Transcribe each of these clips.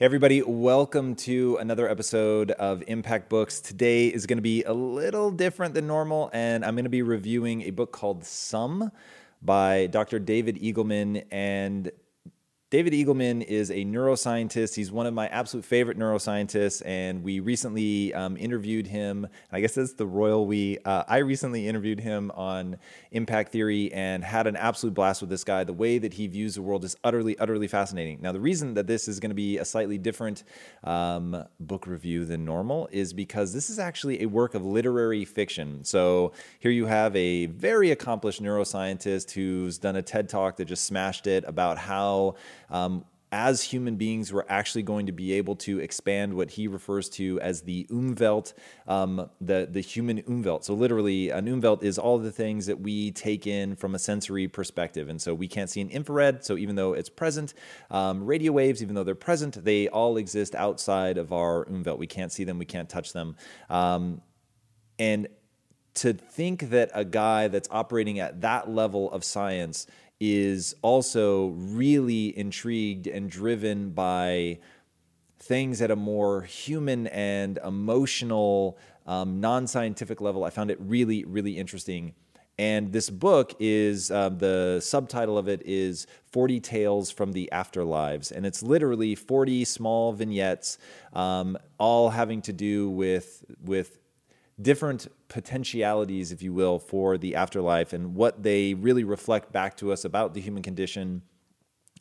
Hey, everybody, welcome to another episode of Impact Books. Today is going to be a little different than normal, and I'm going to be reviewing a book called Sum by Dr. David Eagleman. And David Eagleman is a neuroscientist. He's one of my absolute favorite neuroscientists, and we recently um, interviewed him. I guess that's the royal we. Uh, I recently interviewed him on Impact Theory and had an absolute blast with this guy. The way that he views the world is utterly, utterly fascinating. Now, the reason that this is going to be a slightly different um, book review than normal is because this is actually a work of literary fiction. So here you have a very accomplished neuroscientist who's done a TED talk that just smashed it about how um, as human beings, we're actually going to be able to expand what he refers to as the umwelt, um, the, the human umwelt. So, literally, an umwelt is all the things that we take in from a sensory perspective. And so, we can't see an infrared. So, even though it's present, um, radio waves, even though they're present, they all exist outside of our umwelt. We can't see them, we can't touch them. Um, and to think that a guy that's operating at that level of science is also really intrigued and driven by things at a more human and emotional, um, non scientific level. I found it really, really interesting. And this book is um, the subtitle of it is 40 Tales from the Afterlives. And it's literally 40 small vignettes, um, all having to do with, with different potentialities, if you will, for the afterlife and what they really reflect back to us about the human condition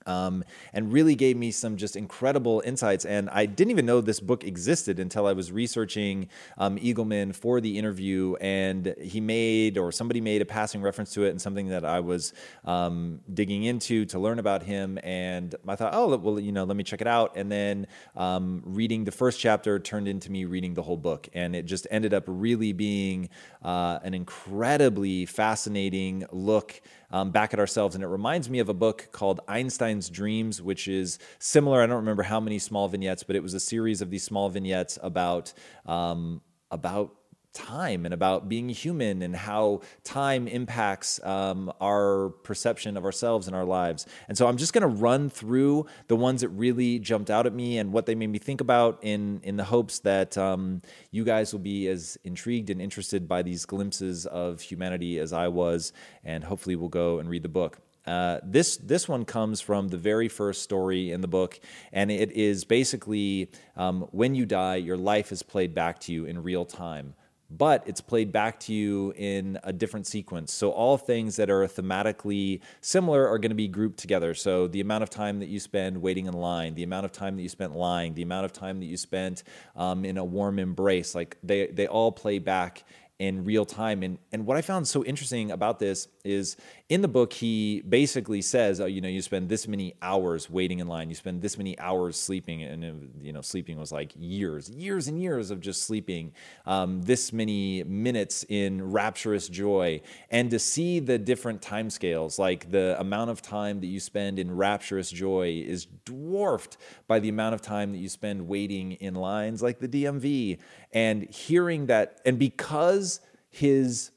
um, and really gave me some just incredible insights. And I didn't even know this book existed until I was researching um, Eagleman for the interview. And he made, or somebody made a passing reference to it, and something that I was um, digging into to learn about him. And I thought, oh, well, you know, let me check it out. And then um, reading the first chapter turned into me reading the whole book. And it just ended up really being uh, an incredibly fascinating look um, back at ourselves. And it reminds me of a book called Einstein's Dreams, which is similar. I don't remember how many small vignettes, but it was a series of these small vignettes about um, about time and about being human and how time impacts um, our perception of ourselves and our lives. And so I'm just going to run through the ones that really jumped out at me and what they made me think about in in the hopes that um, you guys will be as intrigued and interested by these glimpses of humanity as I was, and hopefully we'll go and read the book. Uh, this this one comes from the very first story in the book, and it is basically um, when you die, your life is played back to you in real time but it's played back to you in a different sequence. So all things that are thematically similar are going to be grouped together. So the amount of time that you spend waiting in line, the amount of time that you spent lying, the amount of time that you spent um, in a warm embrace, like they they all play back in real time. And and what I found so interesting about this is in the book he basically says, oh, you know, you spend this many hours waiting in line, you spend this many hours sleeping, and you know, sleeping was like years, years and years of just sleeping. Um, this many minutes in rapturous joy, and to see the different time scales, like the amount of time that you spend in rapturous joy is dwarfed by the amount of time that you spend waiting in lines, like the DMV, and hearing that, and because his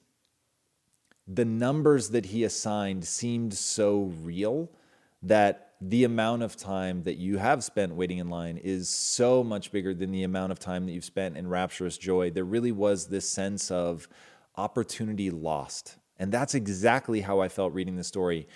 the numbers that he assigned seemed so real that the amount of time that you have spent waiting in line is so much bigger than the amount of time that you've spent in rapturous joy. There really was this sense of opportunity lost. And that's exactly how I felt reading the story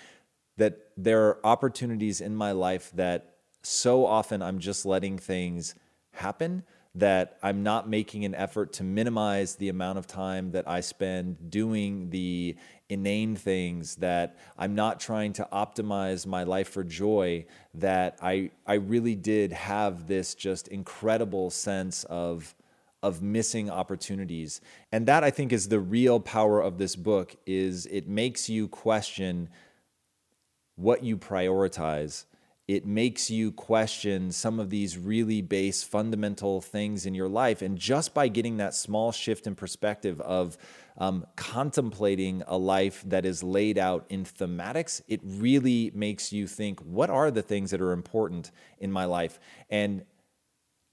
that there are opportunities in my life that so often I'm just letting things happen that I'm not making an effort to minimize the amount of time that I spend doing the inane things, that I'm not trying to optimize my life for joy, that I, I really did have this just incredible sense of, of missing opportunities. And that I think is the real power of this book is it makes you question what you prioritize it makes you question some of these really base fundamental things in your life. And just by getting that small shift in perspective of um, contemplating a life that is laid out in thematics, it really makes you think, what are the things that are important in my life? And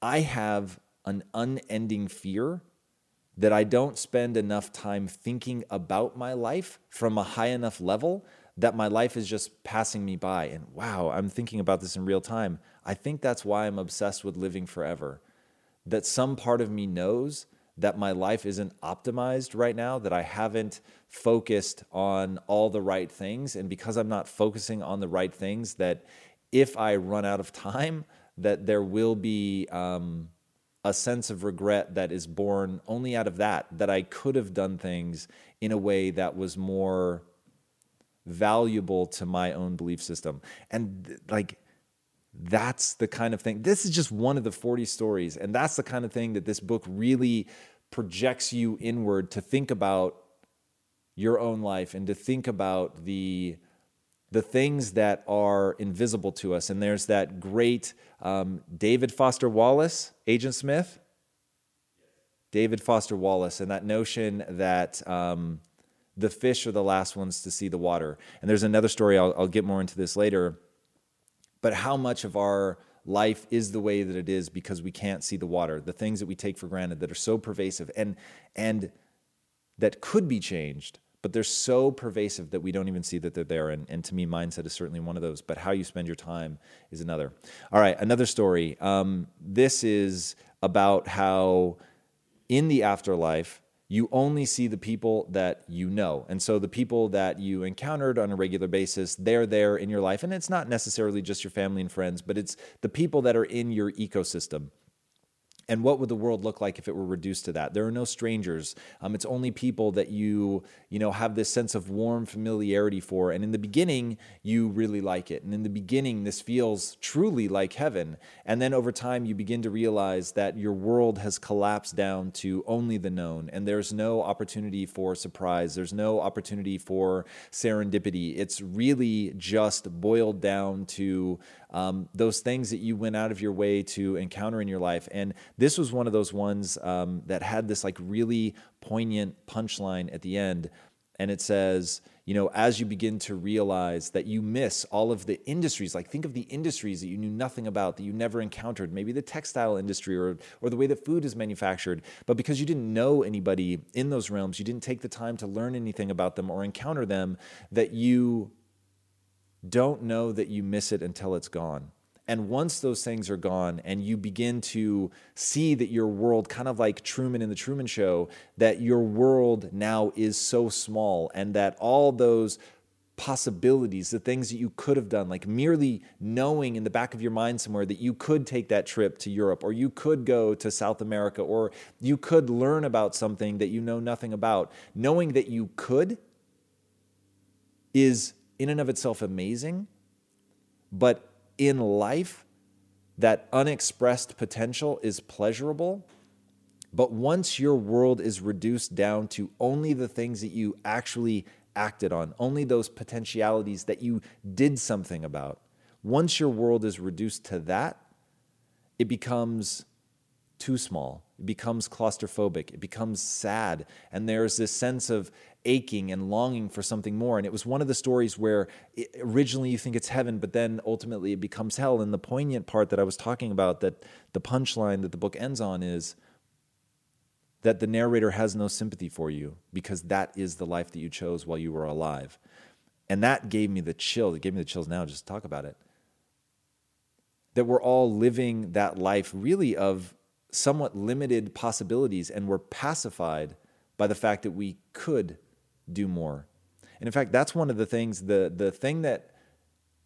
I have an unending fear that I don't spend enough time thinking about my life from a high enough level that my life is just passing me by. And wow, I'm thinking about this in real time. I think that's why I'm obsessed with living forever. That some part of me knows that my life isn't optimized right now, that I haven't focused on all the right things. And because I'm not focusing on the right things, that if I run out of time, that there will be um, a sense of regret that is born only out of that, that I could have done things in a way that was more valuable to my own belief system. And like, that's the kind of thing. This is just one of the 40 stories. And that's the kind of thing that this book really projects you inward to think about your own life and to think about the the things that are invisible to us. And there's that great um, David Foster Wallace, Agent Smith. David Foster Wallace, and that notion that um, the fish are the last ones to see the water. And there's another story, I'll, I'll get more into this later, but how much of our life is the way that it is because we can't see the water, the things that we take for granted that are so pervasive and, and that could be changed, but they're so pervasive that we don't even see that they're there. And, and to me, mindset is certainly one of those, but how you spend your time is another. All right, another story. Um, this is about how in the afterlife, you only see the people that you know. And so the people that you encountered on a regular basis, they're there in your life. And it's not necessarily just your family and friends, but it's the people that are in your ecosystem. And what would the world look like if it were reduced to that? There are no strangers. Um, it's only people that you, you know, have this sense of warm familiarity for. And in the beginning, you really like it. And in the beginning, this feels truly like heaven. And then over time, you begin to realize that your world has collapsed down to only the known. And there's no opportunity for surprise. There's no opportunity for serendipity. It's really just boiled down to um, those things that you went out of your way to encounter in your life. And this was one of those ones um, that had this like really poignant punchline at the end. And it says, you know, as you begin to realize that you miss all of the industries, like think of the industries that you knew nothing about, that you never encountered, maybe the textile industry or, or the way that food is manufactured. But because you didn't know anybody in those realms, you didn't take the time to learn anything about them or encounter them, that you don't know that you miss it until it's gone. And once those things are gone and you begin to see that your world, kind of like Truman in the Truman Show, that your world now is so small and that all those possibilities, the things that you could have done, like merely knowing in the back of your mind somewhere that you could take that trip to Europe or you could go to South America or you could learn about something that you know nothing about, knowing that you could is in and of itself amazing, but in life, that unexpressed potential is pleasurable. But once your world is reduced down to only the things that you actually acted on, only those potentialities that you did something about, once your world is reduced to that, it becomes too small. It becomes claustrophobic. It becomes sad. And there's this sense of aching and longing for something more. And it was one of the stories where it, originally you think it's heaven, but then ultimately it becomes hell. And the poignant part that I was talking about, that the punchline that the book ends on is that the narrator has no sympathy for you because that is the life that you chose while you were alive. And that gave me the chill. It gave me the chills now just to talk about it. That we're all living that life really of somewhat limited possibilities and we're pacified by the fact that we could do more. And in fact, that's one of the things, the, the thing that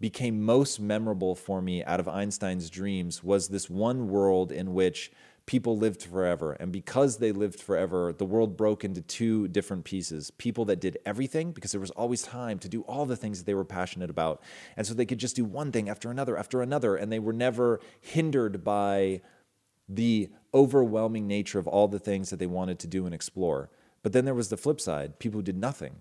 became most memorable for me out of Einstein's dreams was this one world in which people lived forever. And because they lived forever, the world broke into two different pieces people that did everything because there was always time to do all the things that they were passionate about. And so they could just do one thing after another after another, and they were never hindered by the overwhelming nature of all the things that they wanted to do and explore. But then there was the flip side people who did nothing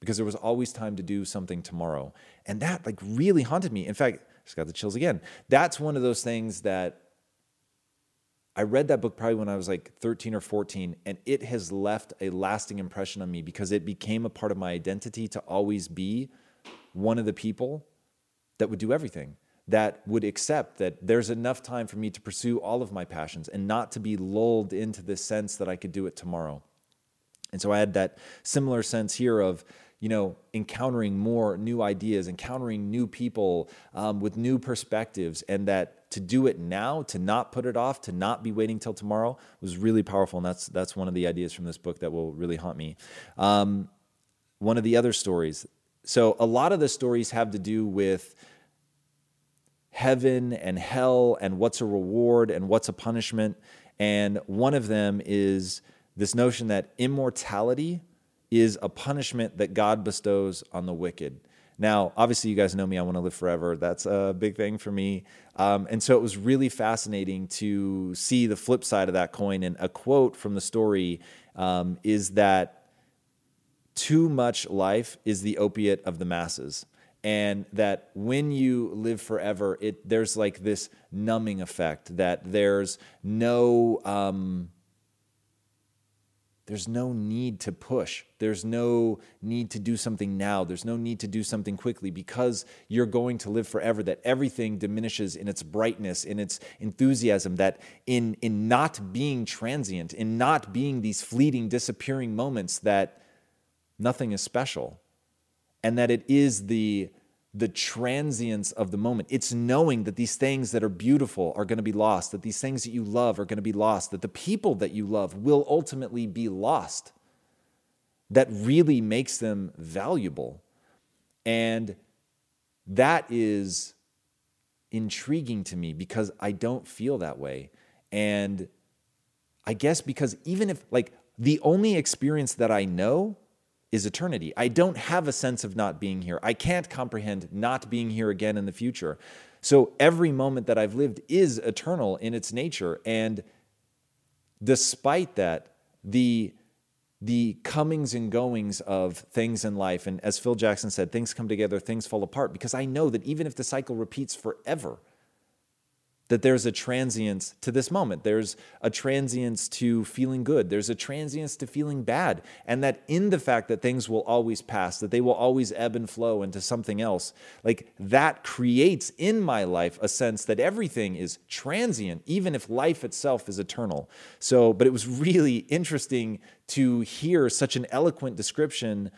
because there was always time to do something tomorrow. And that like really haunted me. In fact, I just got the chills again. That's one of those things that I read that book probably when I was like 13 or 14, and it has left a lasting impression on me because it became a part of my identity to always be one of the people that would do everything, that would accept that there's enough time for me to pursue all of my passions and not to be lulled into this sense that I could do it tomorrow. And so I had that similar sense here of, you know, encountering more new ideas, encountering new people um, with new perspectives, and that to do it now, to not put it off, to not be waiting till tomorrow was really powerful. And that's that's one of the ideas from this book that will really haunt me. Um, one of the other stories. So a lot of the stories have to do with heaven and hell and what's a reward and what's a punishment. And one of them is this notion that immortality is a punishment that God bestows on the wicked. Now, obviously, you guys know me. I want to live forever. That's a big thing for me. Um, and so it was really fascinating to see the flip side of that coin. And a quote from the story um, is that too much life is the opiate of the masses. And that when you live forever, it there's like this numbing effect. That there's no um, there's no need to push. There's no need to do something now. There's no need to do something quickly because you're going to live forever. That everything diminishes in its brightness, in its enthusiasm, that in, in not being transient, in not being these fleeting, disappearing moments, that nothing is special. And that it is the the transience of the moment. It's knowing that these things that are beautiful are going to be lost, that these things that you love are going to be lost, that the people that you love will ultimately be lost. That really makes them valuable. And that is intriguing to me because I don't feel that way. And I guess because even if, like, the only experience that I know is eternity. I don't have a sense of not being here. I can't comprehend not being here again in the future. So every moment that I've lived is eternal in its nature. And despite that, the the comings and goings of things in life, and as Phil Jackson said, things come together, things fall apart, because I know that even if the cycle repeats forever, that there's a transience to this moment. There's a transience to feeling good. There's a transience to feeling bad. And that in the fact that things will always pass, that they will always ebb and flow into something else, like that creates in my life a sense that everything is transient, even if life itself is eternal. So, but it was really interesting to hear such an eloquent description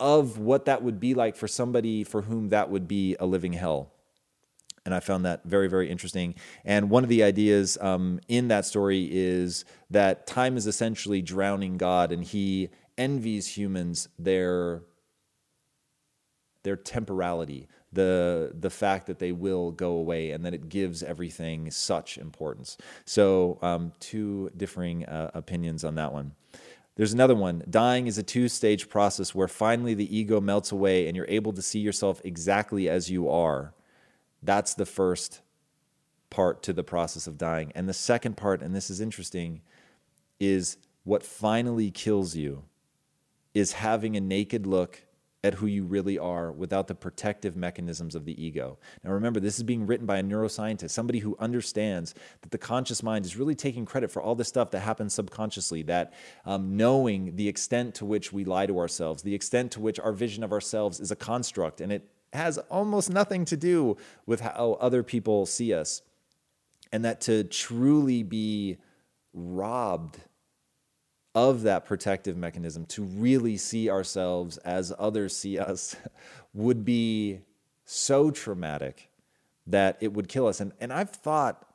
of what that would be like for somebody for whom that would be a living hell. And I found that very, very interesting. And one of the ideas um, in that story is that time is essentially drowning God, and he envies humans their their temporality, the the fact that they will go away, and that it gives everything such importance. So, um, two differing uh, opinions on that one. There's another one. Dying is a two stage process where finally the ego melts away and you're able to see yourself exactly as you are. That's the first part to the process of dying. And the second part, and this is interesting, is what finally kills you is having a naked look at who you really are without the protective mechanisms of the ego. Now, remember, this is being written by a neuroscientist, somebody who understands that the conscious mind is really taking credit for all the stuff that happens subconsciously, that um, knowing the extent to which we lie to ourselves, the extent to which our vision of ourselves is a construct, and it has almost nothing to do with how other people see us. And that to truly be robbed of that protective mechanism, to really see ourselves as others see us, would be so traumatic that it would kill us. And, and I've thought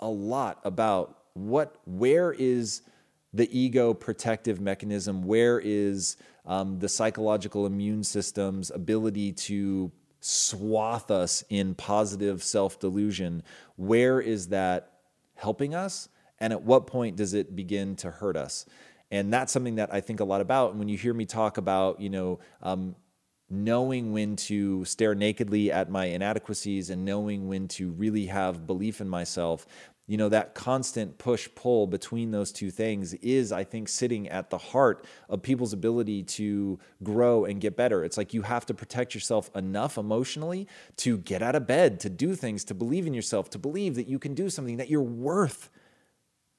a lot about what, where is the ego protective mechanism? Where is um, the psychological immune system's ability to swath us in positive self delusion? Where is that helping us? And at what point does it begin to hurt us? And that's something that I think a lot about. And when you hear me talk about, you know, um, knowing when to stare nakedly at my inadequacies and knowing when to really have belief in myself you know that constant push pull between those two things is i think sitting at the heart of people's ability to grow and get better. It's like you have to protect yourself enough emotionally to get out of bed to do things to believe in yourself to believe that you can do something that you're worth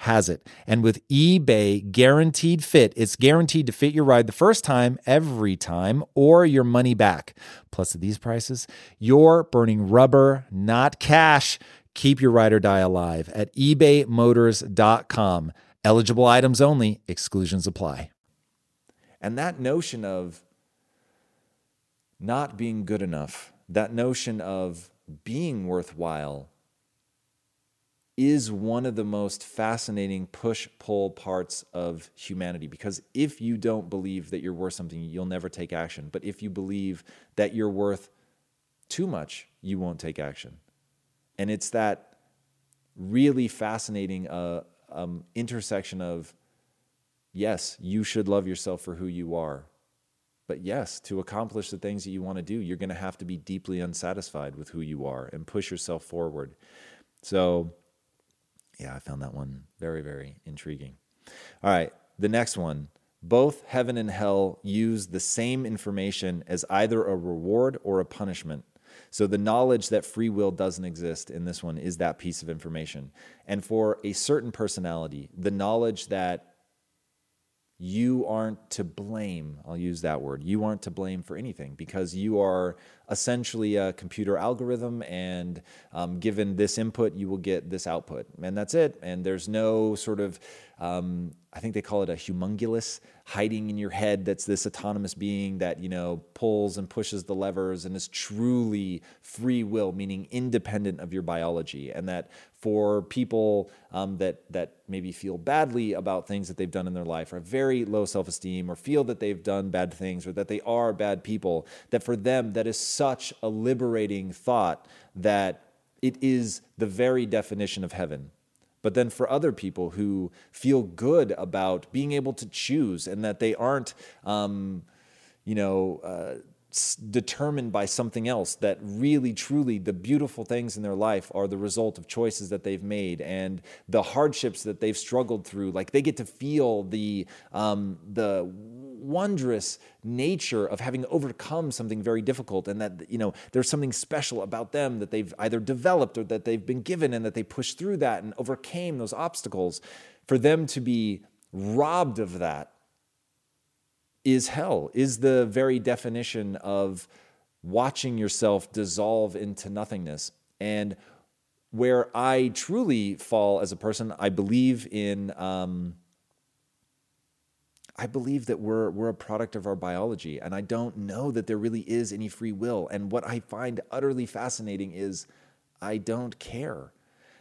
has it. And with eBay guaranteed fit, it's guaranteed to fit your ride the first time, every time, or your money back. Plus, at these prices, you're burning rubber, not cash. Keep your ride or die alive at ebaymotors.com. Eligible items only, exclusions apply. And that notion of not being good enough, that notion of being worthwhile, is one of the most fascinating push pull parts of humanity because if you don't believe that you're worth something, you'll never take action. But if you believe that you're worth too much, you won't take action. And it's that really fascinating uh, um, intersection of yes, you should love yourself for who you are. But yes, to accomplish the things that you want to do, you're going to have to be deeply unsatisfied with who you are and push yourself forward. So, yeah, I found that one very, very intriguing. All right, the next one. Both heaven and hell use the same information as either a reward or a punishment. So the knowledge that free will doesn't exist in this one is that piece of information. And for a certain personality, the knowledge that you aren't to blame. I'll use that word. You aren't to blame for anything because you are essentially a computer algorithm, and um, given this input, you will get this output. And that's it. And there's no sort of, um, I think they call it a homunculus hiding in your head that's this autonomous being that, you know, pulls and pushes the levers and is truly free will, meaning independent of your biology. And that for people um, that that maybe feel badly about things that they've done in their life, or have very low self-esteem, or feel that they've done bad things, or that they are bad people, that for them that is such a liberating thought that it is the very definition of heaven. But then for other people who feel good about being able to choose and that they aren't, um, you know. Uh, determined by something else that really truly the beautiful things in their life are the result of choices that they've made and the hardships that they've struggled through like they get to feel the um, the wondrous nature of having overcome something very difficult and that you know there's something special about them that they've either developed or that they've been given and that they pushed through that and overcame those obstacles for them to be robbed of that is hell, is the very definition of watching yourself dissolve into nothingness. And where I truly fall as a person, I believe in. Um, I believe that we're we're a product of our biology, and I don't know that there really is any free will. And what I find utterly fascinating is I don't care,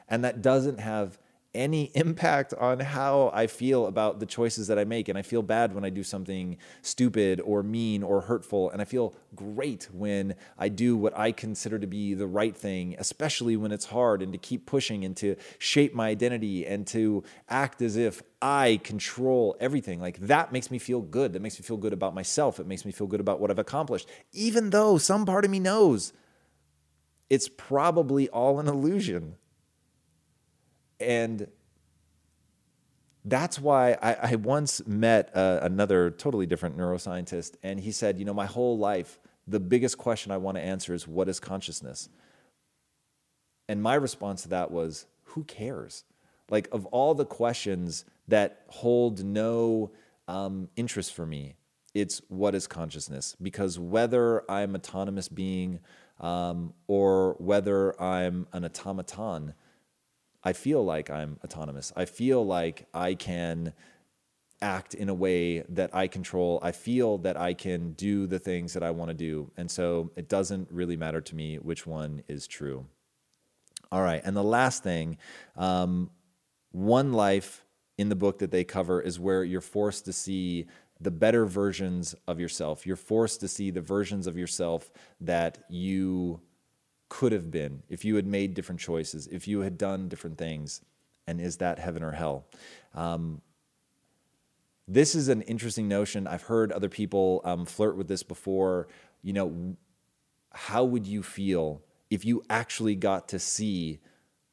and that doesn't have any impact on how I feel about the choices that I make. And I feel bad when I do something stupid or mean or hurtful. And I feel great when I do what I consider to be the right thing, especially when it's hard and to keep pushing and to shape my identity and to act as if I control everything. Like that makes me feel good. That makes me feel good about myself. It makes me feel good about what I've accomplished, even though some part of me knows it's probably all an illusion. And that's why I, I once met uh, another totally different neuroscientist, and he said, You know, my whole life, the biggest question I want to answer is what is consciousness? And my response to that was, Who cares? Like, of all the questions that hold no um, interest for me, it's what is consciousness? Because whether I'm autonomous being um, or whether I'm an automaton, I feel like I'm autonomous. I feel like I can act in a way that I control. I feel that I can do the things that I want to do. And so it doesn't really matter to me which one is true. All right. And the last thing, um, one life in the book that they cover is where you're forced to see the better versions of yourself. You're forced to see the versions of yourself that you could have been if you had made different choices, if you had done different things. And is that heaven or hell? Um, this is an interesting notion. I've heard other people um, flirt with this before. You know, how would you feel if you actually got to see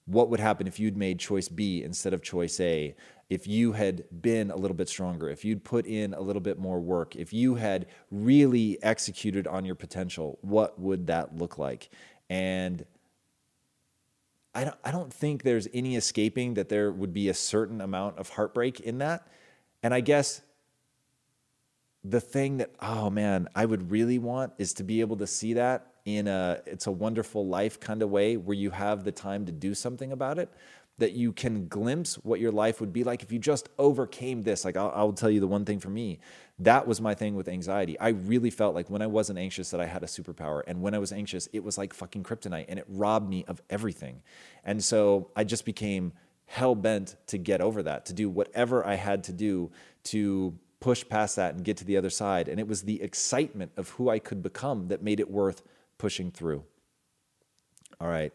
what would happen if you'd made choice B instead of choice A? If you had been a little bit stronger, if you'd put in a little bit more work, if you had really executed on your potential, what would that look like? And I don't, I don't think there's any escaping that there would be a certain amount of heartbreak in that. And I guess the thing that, oh man, I would really want is to be able to see that in a it's a wonderful life kind of way where you have the time to do something about it that you can glimpse what your life would be like if you just overcame this. Like, I'll, I'll, tell you the one thing for me that was my thing with anxiety. I really felt like when I wasn't anxious that I had a superpower. And when I was anxious, it was like fucking kryptonite and it robbed me of everything. And so I just became hell bent to get over that, to do whatever I had to do to push past that and get to the other side. And it was the excitement of who I could become that made it worth pushing through. All right.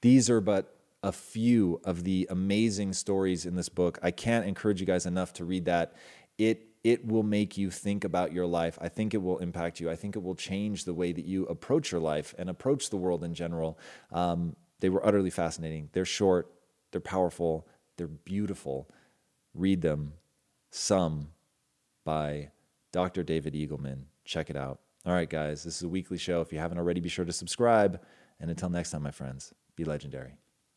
These are but a few of the amazing stories in this book. I can't encourage you guys enough to read that. It it will make you think about your life. I think it will impact you. I think it will change the way that you approach your life and approach the world in general. Um, they were utterly fascinating. They're short, they're powerful, they're beautiful. Read them. Sum by Dr. David Eagleman. Check it out. All right, guys, this is a weekly show. If you haven't already, be sure to subscribe. And until next time, my friends, be legendary.